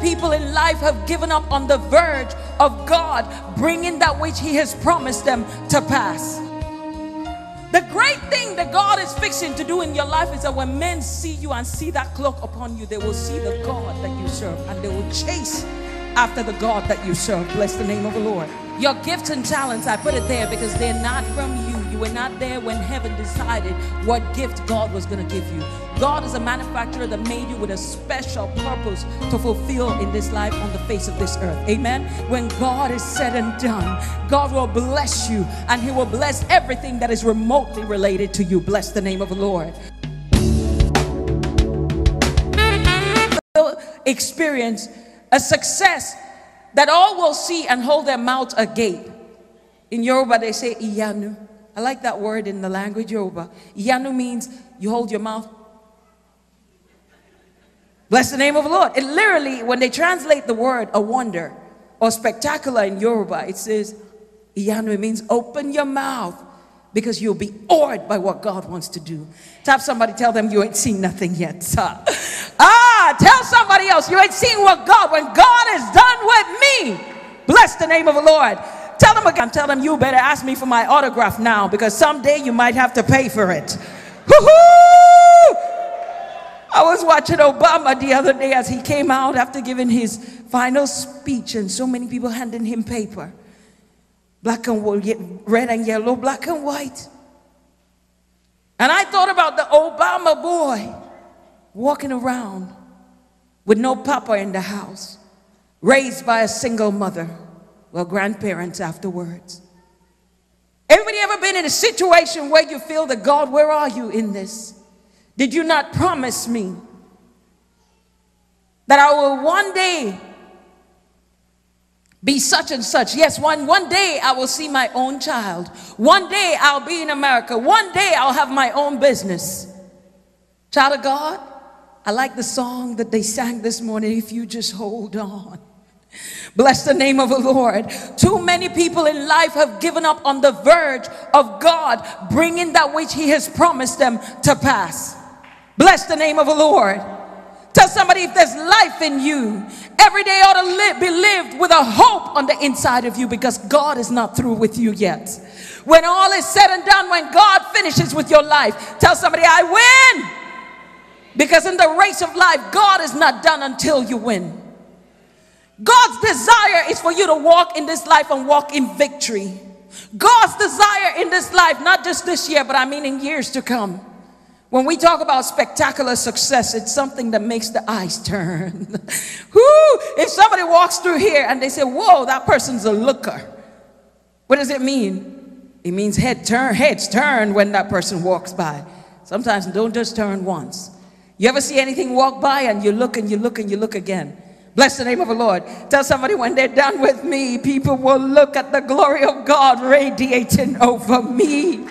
people in life have given up on the verge of God bringing that which He has promised them to pass. The great thing that God is fixing to do in your life is that when men see you and see that cloak upon you, they will see the God that you serve and they will chase after the God that you serve. Bless the name of the Lord. Your gifts and talents, I put it there because they're not from you. You were not there when heaven decided what gift God was going to give you. God is a manufacturer that made you with a special purpose to fulfill in this life on the face of this earth. Amen. When God is said and done, God will bless you and He will bless everything that is remotely related to you. Bless the name of the Lord. Experience a success that all will see and hold their mouths agape. In Yoruba, they say iyanu. I like that word in the language Yoruba. Iyanu means you hold your mouth. Bless the name of the Lord. It literally, when they translate the word a wonder or spectacular in Yoruba, it says iyanu. Means open your mouth because you'll be awed by what God wants to do. Tap somebody, tell them you ain't seen nothing yet. ah, tell somebody else you ain't seen what God, when God is done with me. Bless the name of the Lord. Tell them again, tell them you better ask me for my autograph now because someday you might have to pay for it. Woo-hoo! I was watching Obama the other day as he came out after giving his final speech, and so many people handing him paper black and white, red and yellow, black and white. And I thought about the Obama boy walking around with no papa in the house, raised by a single mother, well, grandparents afterwards. Everybody ever been in a situation where you feel that God, where are you in this? Did you not promise me that I will one day be such and such. Yes, one, one day I will see my own child. One day I'll be in America. One day I'll have my own business. Child of God, I like the song that they sang this morning. If you just hold on. Bless the name of the Lord. Too many people in life have given up on the verge of God bringing that which He has promised them to pass. Bless the name of the Lord. Tell somebody if there's life in you, every day ought to live, be lived with a hope on the inside of you because God is not through with you yet. When all is said and done, when God finishes with your life, tell somebody, I win. Because in the race of life, God is not done until you win. God's desire is for you to walk in this life and walk in victory. God's desire in this life, not just this year, but I mean in years to come when we talk about spectacular success, it's something that makes the eyes turn. Whoo! If somebody walks through here and they say, Whoa, that person's a looker, what does it mean? It means head turn, heads turn when that person walks by. Sometimes don't just turn once. You ever see anything walk by and you look and you look and you look again? Bless the name of the Lord. Tell somebody when they're done with me, people will look at the glory of God radiating over me.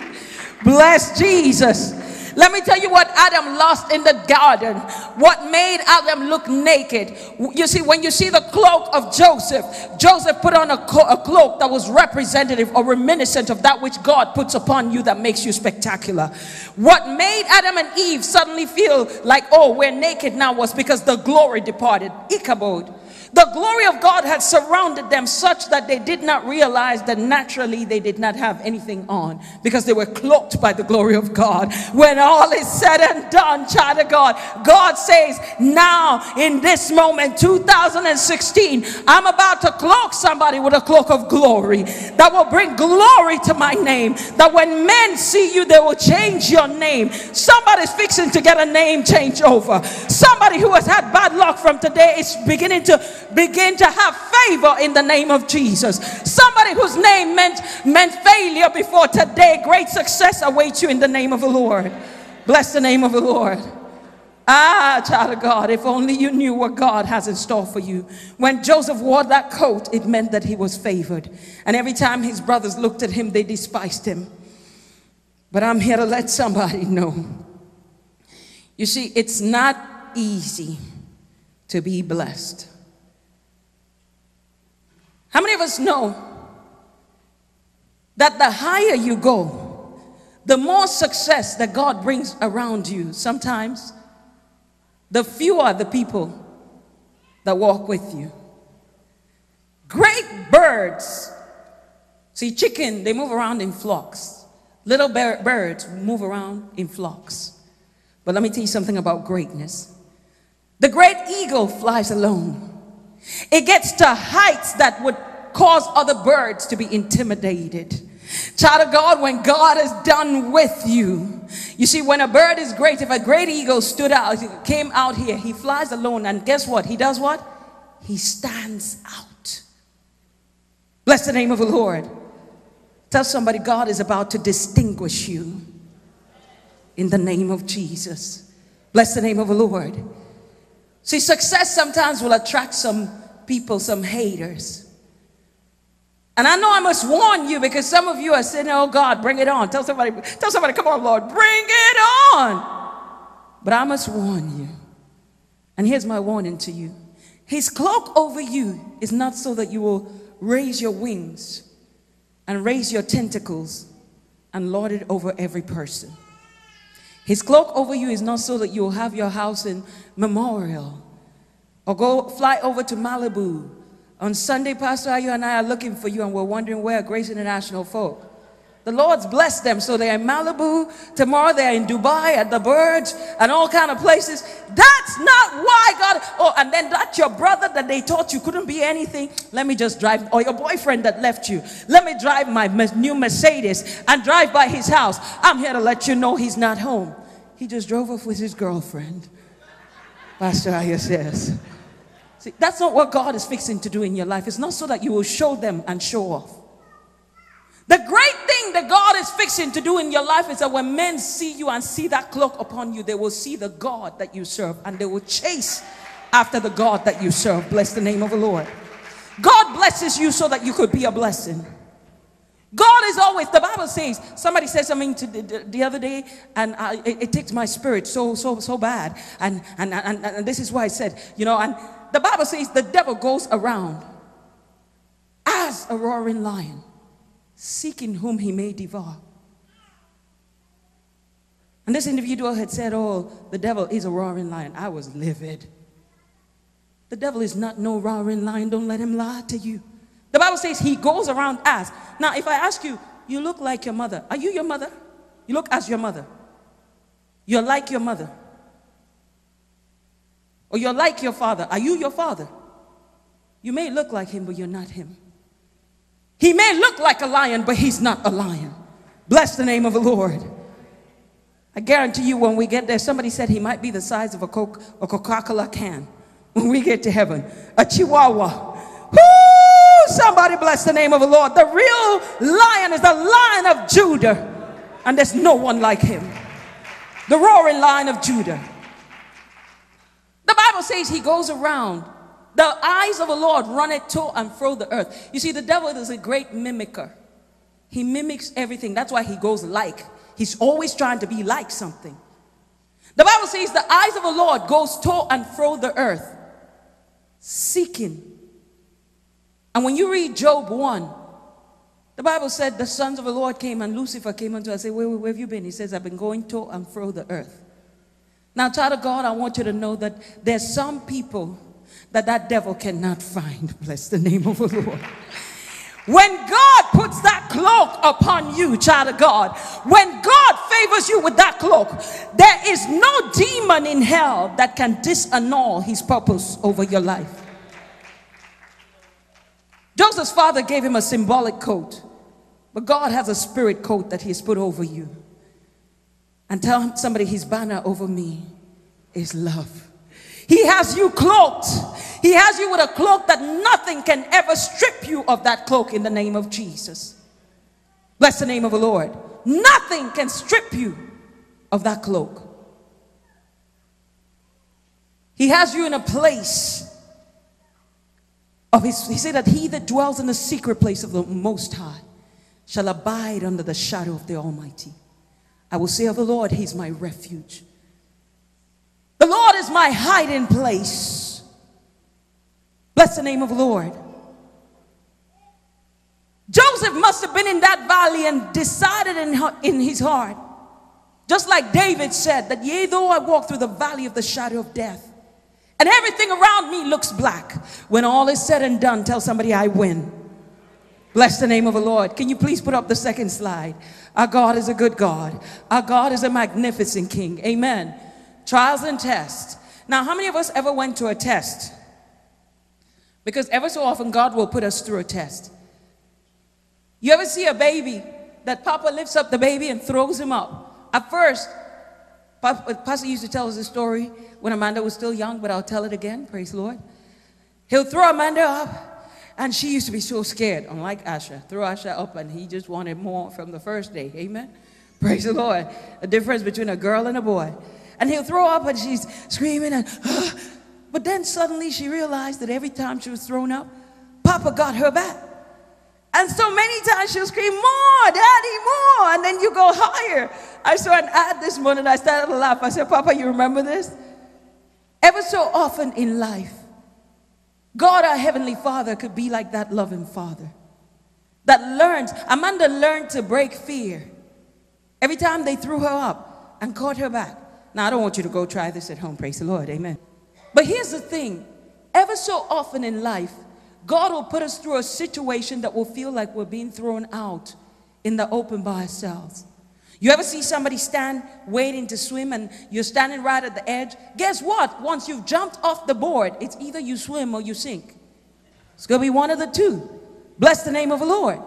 Bless Jesus. Let me tell you what Adam lost in the garden. What made Adam look naked. You see, when you see the cloak of Joseph, Joseph put on a, a cloak that was representative or reminiscent of that which God puts upon you that makes you spectacular. What made Adam and Eve suddenly feel like, oh, we're naked now was because the glory departed. Ichabod. The glory of God had surrounded them such that they did not realize that naturally they did not have anything on because they were cloaked by the glory of God. When all is said and done, child of God, God says, now in this moment, 2016, I'm about to cloak somebody with a cloak of glory that will bring glory to my name. That when men see you, they will change your name. Somebody's fixing to get a name change over. Somebody who has had bad luck from today is beginning to begin to have favor in the name of Jesus. Somebody whose name meant, meant failure before today, great success awaits you in the name of the Lord. Bless the name of the Lord. Ah, child of God, if only you knew what God has in store for you. When Joseph wore that coat, it meant that he was favored. And every time his brothers looked at him, they despised him. But I'm here to let somebody know. You see, it's not easy to be blessed. How many of us know that the higher you go, the more success that God brings around you, sometimes the fewer the people that walk with you. Great birds. See, chicken, they move around in flocks. Little birds move around in flocks. But let me tell you something about greatness. The great eagle flies alone. It gets to heights that would cause other birds to be intimidated. Child of God, when God is done with you, you see, when a bird is great, if a great eagle stood out, came out here, he flies alone, and guess what? He does what? He stands out. Bless the name of the Lord. Tell somebody, God is about to distinguish you in the name of Jesus. Bless the name of the Lord. See, success sometimes will attract some people, some haters. And I know I must warn you because some of you are saying, Oh God, bring it on. Tell somebody, tell somebody, come on, Lord, bring it on. But I must warn you. And here's my warning to you His cloak over you is not so that you will raise your wings and raise your tentacles and lord it over every person. His cloak over you is not so that you'll have your house in memorial or go fly over to Malibu. On Sunday, Pastor Ayu and I are looking for you and we're wondering where Grace International folk. The Lord's blessed them. So they're in Malibu. Tomorrow they're in Dubai at the Burj and all kind of places. That's not why God. Oh, and then that's your brother that they taught you couldn't be anything. Let me just drive. Or your boyfriend that left you. Let me drive my new Mercedes and drive by his house. I'm here to let you know he's not home. He just drove off with his girlfriend. Pastor Aya says. See, that's not what God is fixing to do in your life. It's not so that you will show them and show off. The great thing that God is fixing to do in your life is that when men see you and see that cloak upon you, they will see the God that you serve and they will chase after the God that you serve. Bless the name of the Lord. God blesses you so that you could be a blessing. God is always, the Bible says, somebody said something to the, the other day, and I, it, it, takes my spirit so, so, so bad. And, and, and, and this is why I said, you know, and the Bible says the devil goes around as a roaring lion seeking whom he may devour. And this individual had said, Oh, the devil is a roaring lion. I was livid. The devil is not no roaring lion. Don't let him lie to you. The Bible says he goes around as. Now, if I ask you, you look like your mother. Are you your mother? You look as your mother. You're like your mother. Or you're like your father. Are you your father? You may look like him, but you're not him. He may look like a lion, but he's not a lion. Bless the name of the Lord. I guarantee you, when we get there, somebody said he might be the size of a Coke, a Coca-Cola can. When we get to heaven, a Chihuahua. Somebody bless the name of the Lord. The real lion is the lion of Judah, and there's no one like him. The roaring lion of Judah. The Bible says he goes around the eyes of the Lord run it to and fro the earth. You see, the devil is a great mimicker. He mimics everything. That's why he goes like. He's always trying to be like something. The Bible says the eyes of the Lord goes to and fro the earth, seeking. And when you read Job 1, the Bible said the sons of the Lord came and Lucifer came unto us and said, where, where have you been? He says, I've been going to and fro the earth. Now, child of God, I want you to know that there's some people that that devil cannot find. Bless the name of the Lord. When God puts that cloak upon you, child of God, when God favors you with that cloak, there is no demon in hell that can disannul his purpose over your life. Joseph's father gave him a symbolic coat, but God has a spirit coat that he has put over you. And tell somebody his banner over me is love. He has you cloaked. He has you with a cloak that nothing can ever strip you of that cloak in the name of Jesus. Bless the name of the Lord. Nothing can strip you of that cloak. He has you in a place Oh, of his, he said that he that dwells in the secret place of the Most High shall abide under the shadow of the Almighty. I will say of the Lord, He's my refuge the Lord is my hiding place. Bless the name of the Lord. Joseph must have been in that valley and decided in, in his heart, just like David said, that yea, though I walk through the valley of the shadow of death, And everything around me looks black. When all is said and done, tell somebody I win. Bless the name of the Lord. Can you please put up the second slide? Our God is a good God. Our God is a magnificent King. Amen. Trials and tests. Now, how many of us ever went to a test? Because ever so often, God will put us through a test. You ever see a baby that Papa lifts up the baby and throws him up? At first, Uh, Pastor used to tell us a story when Amanda was still young, but I'll tell it again. Praise the Lord. He'll throw Amanda up, and she used to be so scared, unlike Asha. Throw Asha up, and he just wanted more from the first day. Amen. Praise the Lord. The difference between a girl and a boy. And he'll throw up, and she's screaming, and but then suddenly she realized that every time she was thrown up, Papa got her back. And so many times she'll scream, More, Daddy, more. And then you go higher. I saw an ad this morning. I started to laugh. I said, Papa, you remember this? Ever so often in life, God, our Heavenly Father, could be like that loving Father that learns. Amanda learned to break fear every time they threw her up and caught her back. Now, I don't want you to go try this at home. Praise the Lord. Amen. But here's the thing ever so often in life, God will put us through a situation that will feel like we're being thrown out in the open by ourselves. You ever see somebody stand waiting to swim and you're standing right at the edge? Guess what? Once you've jumped off the board, it's either you swim or you sink. It's going to be one of the two. Bless the name of the Lord.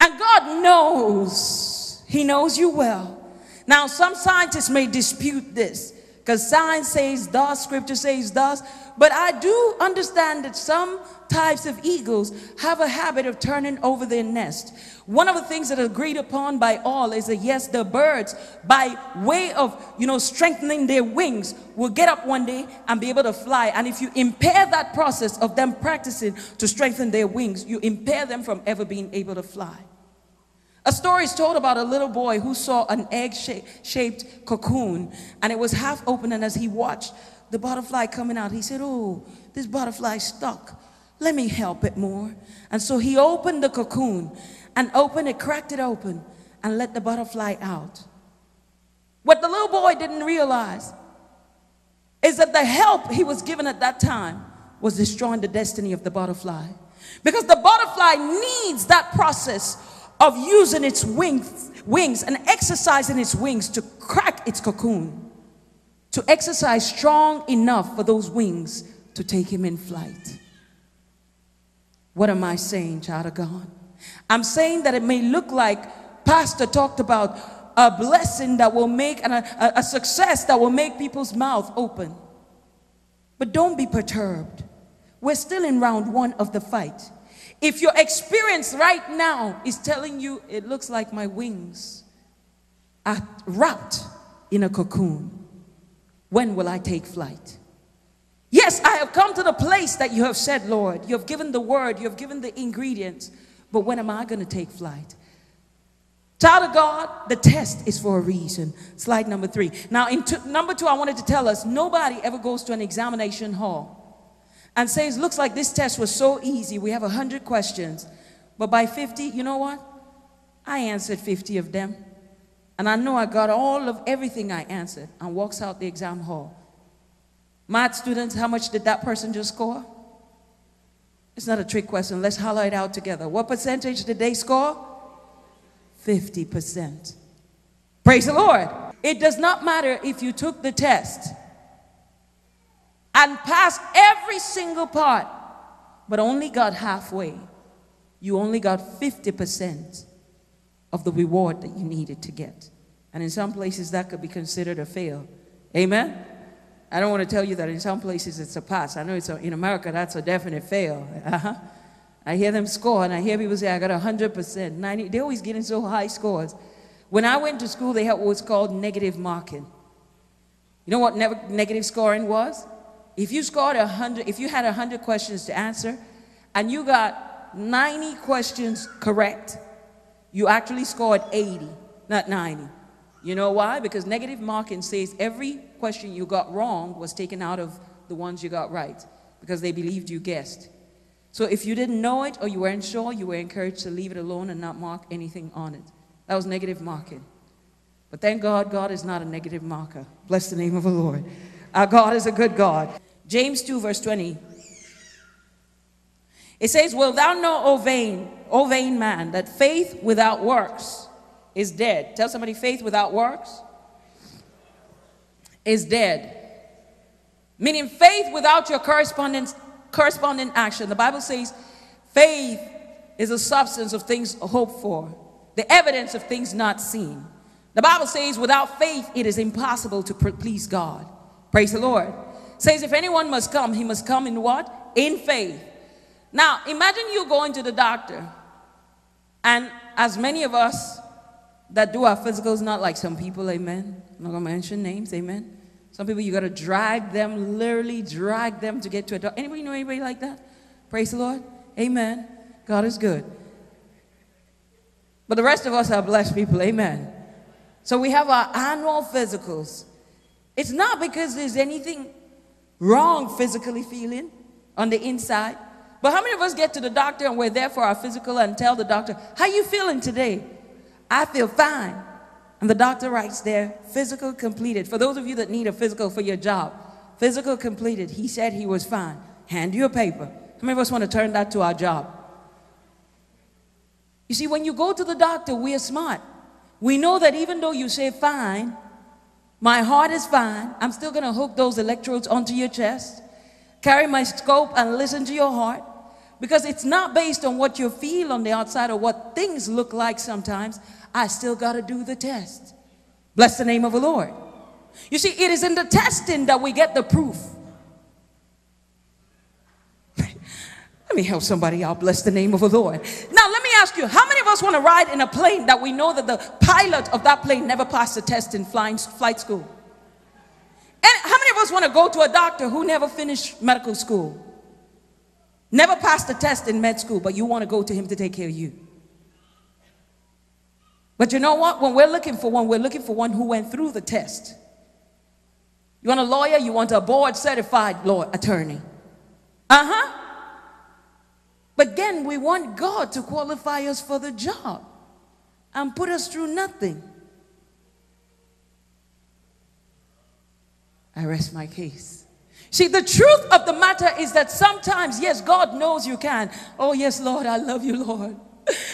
And God knows, He knows you well. Now, some scientists may dispute this because science says thus, scripture says thus. But I do understand that some types of eagles have a habit of turning over their nest. One of the things that are agreed upon by all is that yes, the birds, by way of you know strengthening their wings, will get up one day and be able to fly. And if you impair that process of them practicing to strengthen their wings, you impair them from ever being able to fly. A story is told about a little boy who saw an egg shaped cocoon and it was half open. And as he watched the butterfly coming out, he said, Oh, this butterfly stuck. Let me help it more. And so he opened the cocoon and opened it, cracked it open, and let the butterfly out. What the little boy didn't realize is that the help he was given at that time was destroying the destiny of the butterfly. Because the butterfly needs that process of using its wings, wings and exercising its wings to crack its cocoon, to exercise strong enough for those wings to take him in flight. What am I saying, child of God? I'm saying that it may look like Pastor talked about a blessing that will make and a, a success that will make people's mouth open. But don't be perturbed. We're still in round one of the fight. If your experience right now is telling you it looks like my wings are wrapped in a cocoon, when will I take flight? Yes, I have come to the place that you have said, Lord. You have given the word, you have given the ingredients, but when am I going to take flight? Child of God, the test is for a reason. Slide number three. Now, in number two, I wanted to tell us nobody ever goes to an examination hall and says, looks like this test was so easy. We have 100 questions. But by 50, you know what? I answered 50 of them. And I know I got all of everything I answered and walks out the exam hall. Math students, how much did that person just score? It's not a trick question. Let's holler it out together. What percentage did they score? 50%. Praise the Lord. It does not matter if you took the test and passed every single part, but only got halfway. You only got 50% of the reward that you needed to get. And in some places, that could be considered a fail. Amen? I don't want to tell you that in some places it's a pass. I know it's a, in America, that's a definite fail. Uh-huh. I hear them score, and I hear people say, I got 100%, 90. They're always getting so high scores. When I went to school, they had what was called negative marking. You know what ne- negative scoring was? If you scored 100, if you had 100 questions to answer and you got 90 questions correct, you actually scored 80, not 90. You know why? Because negative marking says every question you got wrong was taken out of the ones you got right because they believed you guessed. So if you didn't know it or you weren't sure, you were encouraged to leave it alone and not mark anything on it. That was negative marking. But thank God, God is not a negative marker. Bless the name of the Lord. Our God is a good God. James 2, verse 20. It says, Will thou know, O vain, O vain man, that faith without works is dead? Tell somebody, faith without works is dead. Meaning, faith without your corresponding, corresponding action. The Bible says, faith is a substance of things hoped for, the evidence of things not seen. The Bible says, without faith, it is impossible to please God. Praise the Lord. Says, if anyone must come, he must come in what? In faith. Now, imagine you going to the doctor, and as many of us that do our physicals, not like some people, amen. I'm not to mention names, amen. Some people you got to drag them, literally drag them to get to a doctor. Anybody know anybody like that? Praise the Lord. Amen. God is good. But the rest of us are blessed people. Amen. So we have our annual physicals. It's not because there's anything wrong physically feeling on the inside. But how many of us get to the doctor and we're there for our physical and tell the doctor, how you feeling today? I feel fine. And the doctor writes there, physical completed. For those of you that need a physical for your job, physical completed. He said he was fine. Hand you a paper. How many of us want to turn that to our job? You see, when you go to the doctor, we are smart. We know that even though you say fine, my heart is fine, I'm still going to hook those electrodes onto your chest, carry my scope, and listen to your heart. Because it's not based on what you feel on the outside or what things look like sometimes. I still got to do the test. Bless the name of the Lord. You see, it is in the testing that we get the proof. Let me help somebody out. Bless the name of the Lord. Now, ask you how many of us want to ride in a plane that we know that the pilot of that plane never passed a test in flying, flight school? And how many of us want to go to a doctor who never finished medical school? Never passed a test in med school, but you want to go to him to take care of you. But you know what? When we're looking for one, we're looking for one who went through the test. You want a lawyer? You want a board certified law attorney. Uh huh. But again, we want God to qualify us for the job and put us through nothing. I rest my case. See, the truth of the matter is that sometimes, yes, God knows you can. Oh, yes, Lord, I love you, Lord.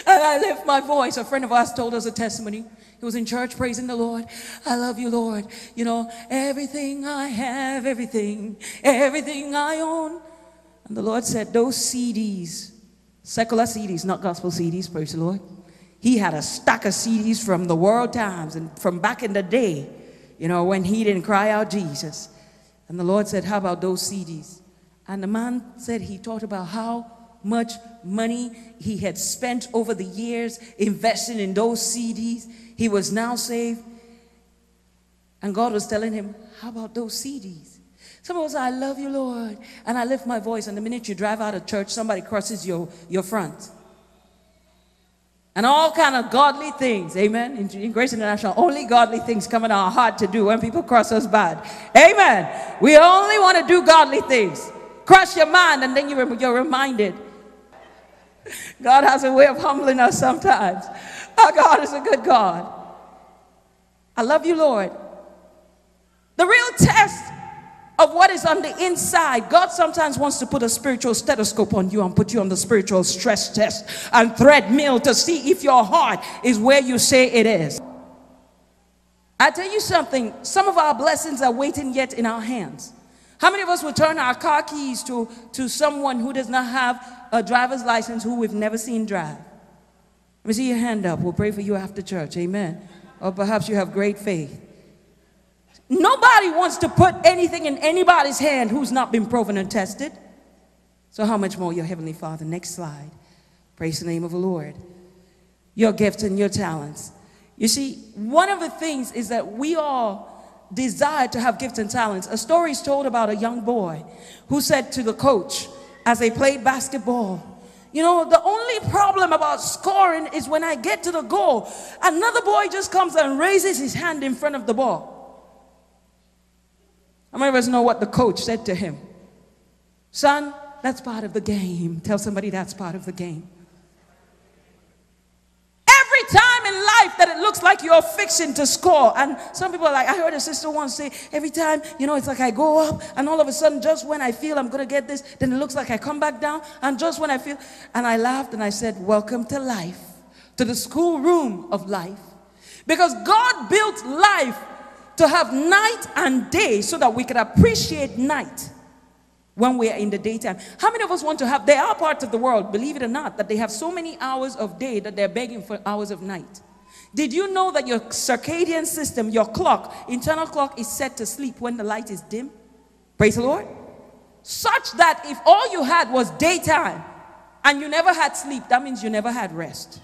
And I lift my voice. A friend of ours told us a testimony. He was in church praising the Lord. I love you, Lord. You know, everything I have, everything, everything I own. And the Lord said, Those CDs, secular CDs, not gospel CDs, praise the Lord. He had a stack of CDs from the world times and from back in the day, you know, when he didn't cry out Jesus. And the Lord said, How about those CDs? And the man said he talked about how much money he had spent over the years investing in those CDs. He was now saved. And God was telling him, How about those CDs? Some of us, I love you, Lord. And I lift my voice, and the minute you drive out of church, somebody crosses your, your front. And all kind of godly things, amen. In, in Grace International, only godly things come in our heart to do when people cross us bad. Amen. We only want to do godly things. Cross your mind, and then you're, you're reminded. God has a way of humbling us sometimes. Our God is a good God. I love you, Lord. The real test of what is on the inside. God sometimes wants to put a spiritual stethoscope on you and put you on the spiritual stress test and thread mill to see if your heart is where you say it is. I tell you something, some of our blessings are waiting yet in our hands. How many of us would turn our car keys to, to someone who does not have a driver's license who we've never seen drive? Let me see your hand up. We'll pray for you after church. Amen. Or perhaps you have great faith. Nobody wants to put anything in anybody's hand who's not been proven and tested. So, how much more your Heavenly Father? Next slide. Praise the name of the Lord. Your gifts and your talents. You see, one of the things is that we all desire to have gifts and talents. A story is told about a young boy who said to the coach as they played basketball, you know, the only problem about scoring is when I get to the goal, another boy just comes and raises his hand in front of the ball. How many of us know what the coach said to him? Son, that's part of the game. Tell somebody that's part of the game. Every time in life that it looks like you're fixing to score. And some people are like, I heard a sister once say, every time, you know, it's like I go up, and all of a sudden, just when I feel I'm going to get this, then it looks like I come back down. And just when I feel, and I laughed and I said, Welcome to life, to the schoolroom of life. Because God built life to have night and day so that we could appreciate night when we are in the daytime. How many of us want to have, there are parts of the world, believe it or not, that they have so many hours of day that they're begging for hours of night. Did you know that your circadian system, your clock, internal clock is set to sleep when the light is dim? Praise the Lord. Such that if all you had was daytime and you never had sleep, that means you never had rest.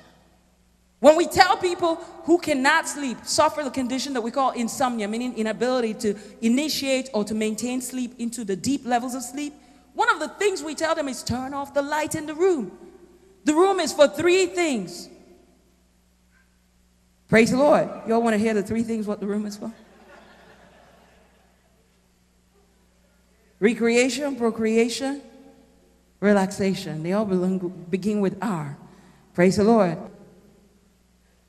When we tell people who cannot sleep, suffer the condition that we call insomnia, meaning inability to initiate or to maintain sleep into the deep levels of sleep, one of the things we tell them is turn off the light in the room. The room is for three things. Praise the Lord. You all want to hear the three things what the room is for? Recreation, procreation, relaxation. They all begin with R. Praise the Lord.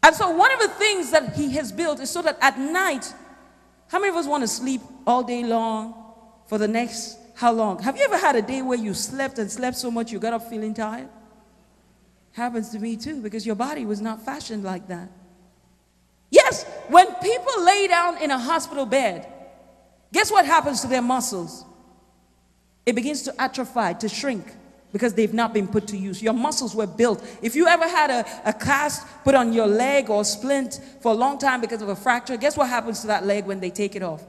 And so, one of the things that he has built is so that at night, how many of us want to sleep all day long for the next how long? Have you ever had a day where you slept and slept so much you got up feeling tired? Happens to me too because your body was not fashioned like that. Yes, when people lay down in a hospital bed, guess what happens to their muscles? It begins to atrophy, to shrink because they've not been put to use. Your muscles were built. If you ever had a, a cast put on your leg or splint for a long time because of a fracture, guess what happens to that leg when they take it off?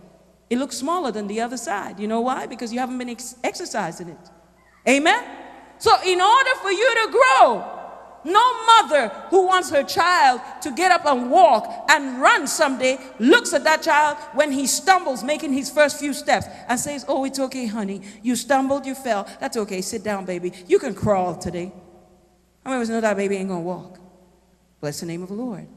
It looks smaller than the other side. You know why? Because you haven't been ex- exercising it. Amen? So, in order for you to grow, no mother who wants her child to get up and walk and run someday looks at that child when he stumbles, making his first few steps, and says, Oh, it's okay, honey. You stumbled, you fell. That's okay. Sit down, baby. You can crawl today. Many of us know that baby ain't gonna walk? Bless the name of the Lord.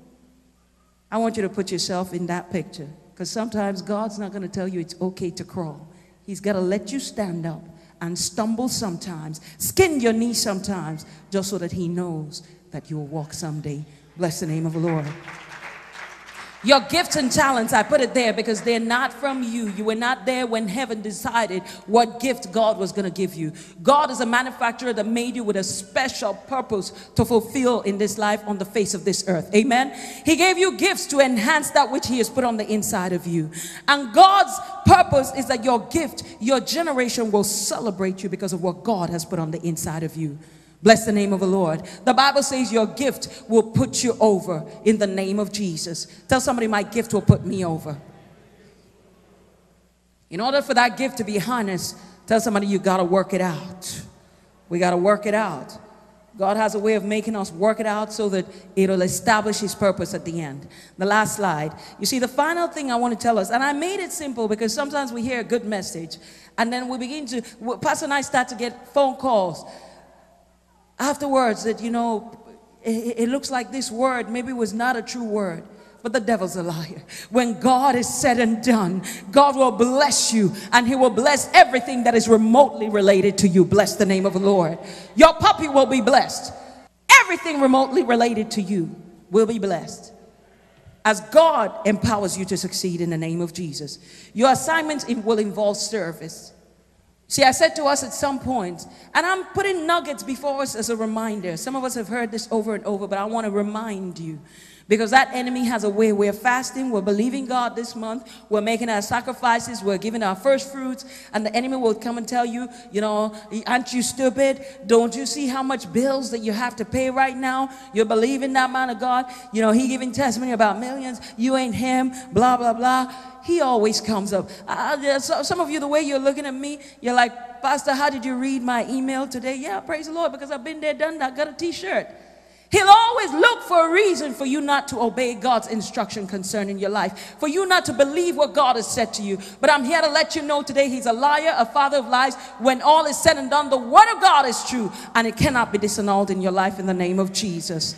I want you to put yourself in that picture because sometimes God's not gonna tell you it's okay to crawl, He's gotta let you stand up and stumble sometimes, skin your knee sometimes, just so that He knows that you'll walk someday. Bless the name of the Lord. Your gifts and talents, I put it there because they're not from you. You were not there when heaven decided what gift God was going to give you. God is a manufacturer that made you with a special purpose to fulfill in this life on the face of this earth. Amen. He gave you gifts to enhance that which He has put on the inside of you. And God's purpose is that your gift, your generation will celebrate you because of what God has put on the inside of you. Bless the name of the Lord. The Bible says your gift will put you over in the name of Jesus. Tell somebody, my gift will put me over. In order for that gift to be harnessed, tell somebody you got to work it out. We got to work it out. God has a way of making us work it out so that it'll establish His purpose at the end. The last slide. You see, the final thing I want to tell us, and I made it simple because sometimes we hear a good message and then we begin to, Pastor and I start to get phone calls afterwards that, you know, it, it looks like this word maybe was not a true word. But the devil's a liar. When God is said and done, God will bless you and He will bless everything that is remotely related to you. Bless the name of the Lord. Your puppy will be blessed. Everything remotely related to you will be blessed. As God empowers you to succeed in the name of Jesus, your assignments will involve service. See, I said to us at some point, and I'm putting nuggets before us as a reminder. Some of us have heard this over and over, but I want to remind you because that enemy has a way. We're fasting, we're believing God this month, we're making our sacrifices, we're giving our first fruits, and the enemy will come and tell you, you know, aren't you stupid? Don't you see how much bills that you have to pay right now? You're believing that man of God, you know, he giving testimony about millions, you ain't him, blah, blah, blah he always comes up. Uh, some of you, the way you're looking at me, you're like, Pastor, how did you read my email today? Yeah, praise the Lord, because I've been there, done that, got a t shirt. He'll always look for a reason for you not to obey God's instruction concerning your life, for you not to believe what God has said to you. But I'm here to let you know today He's a liar, a father of lies. When all is said and done, the word of God is true, and it cannot be disannulled in your life in the name of Jesus.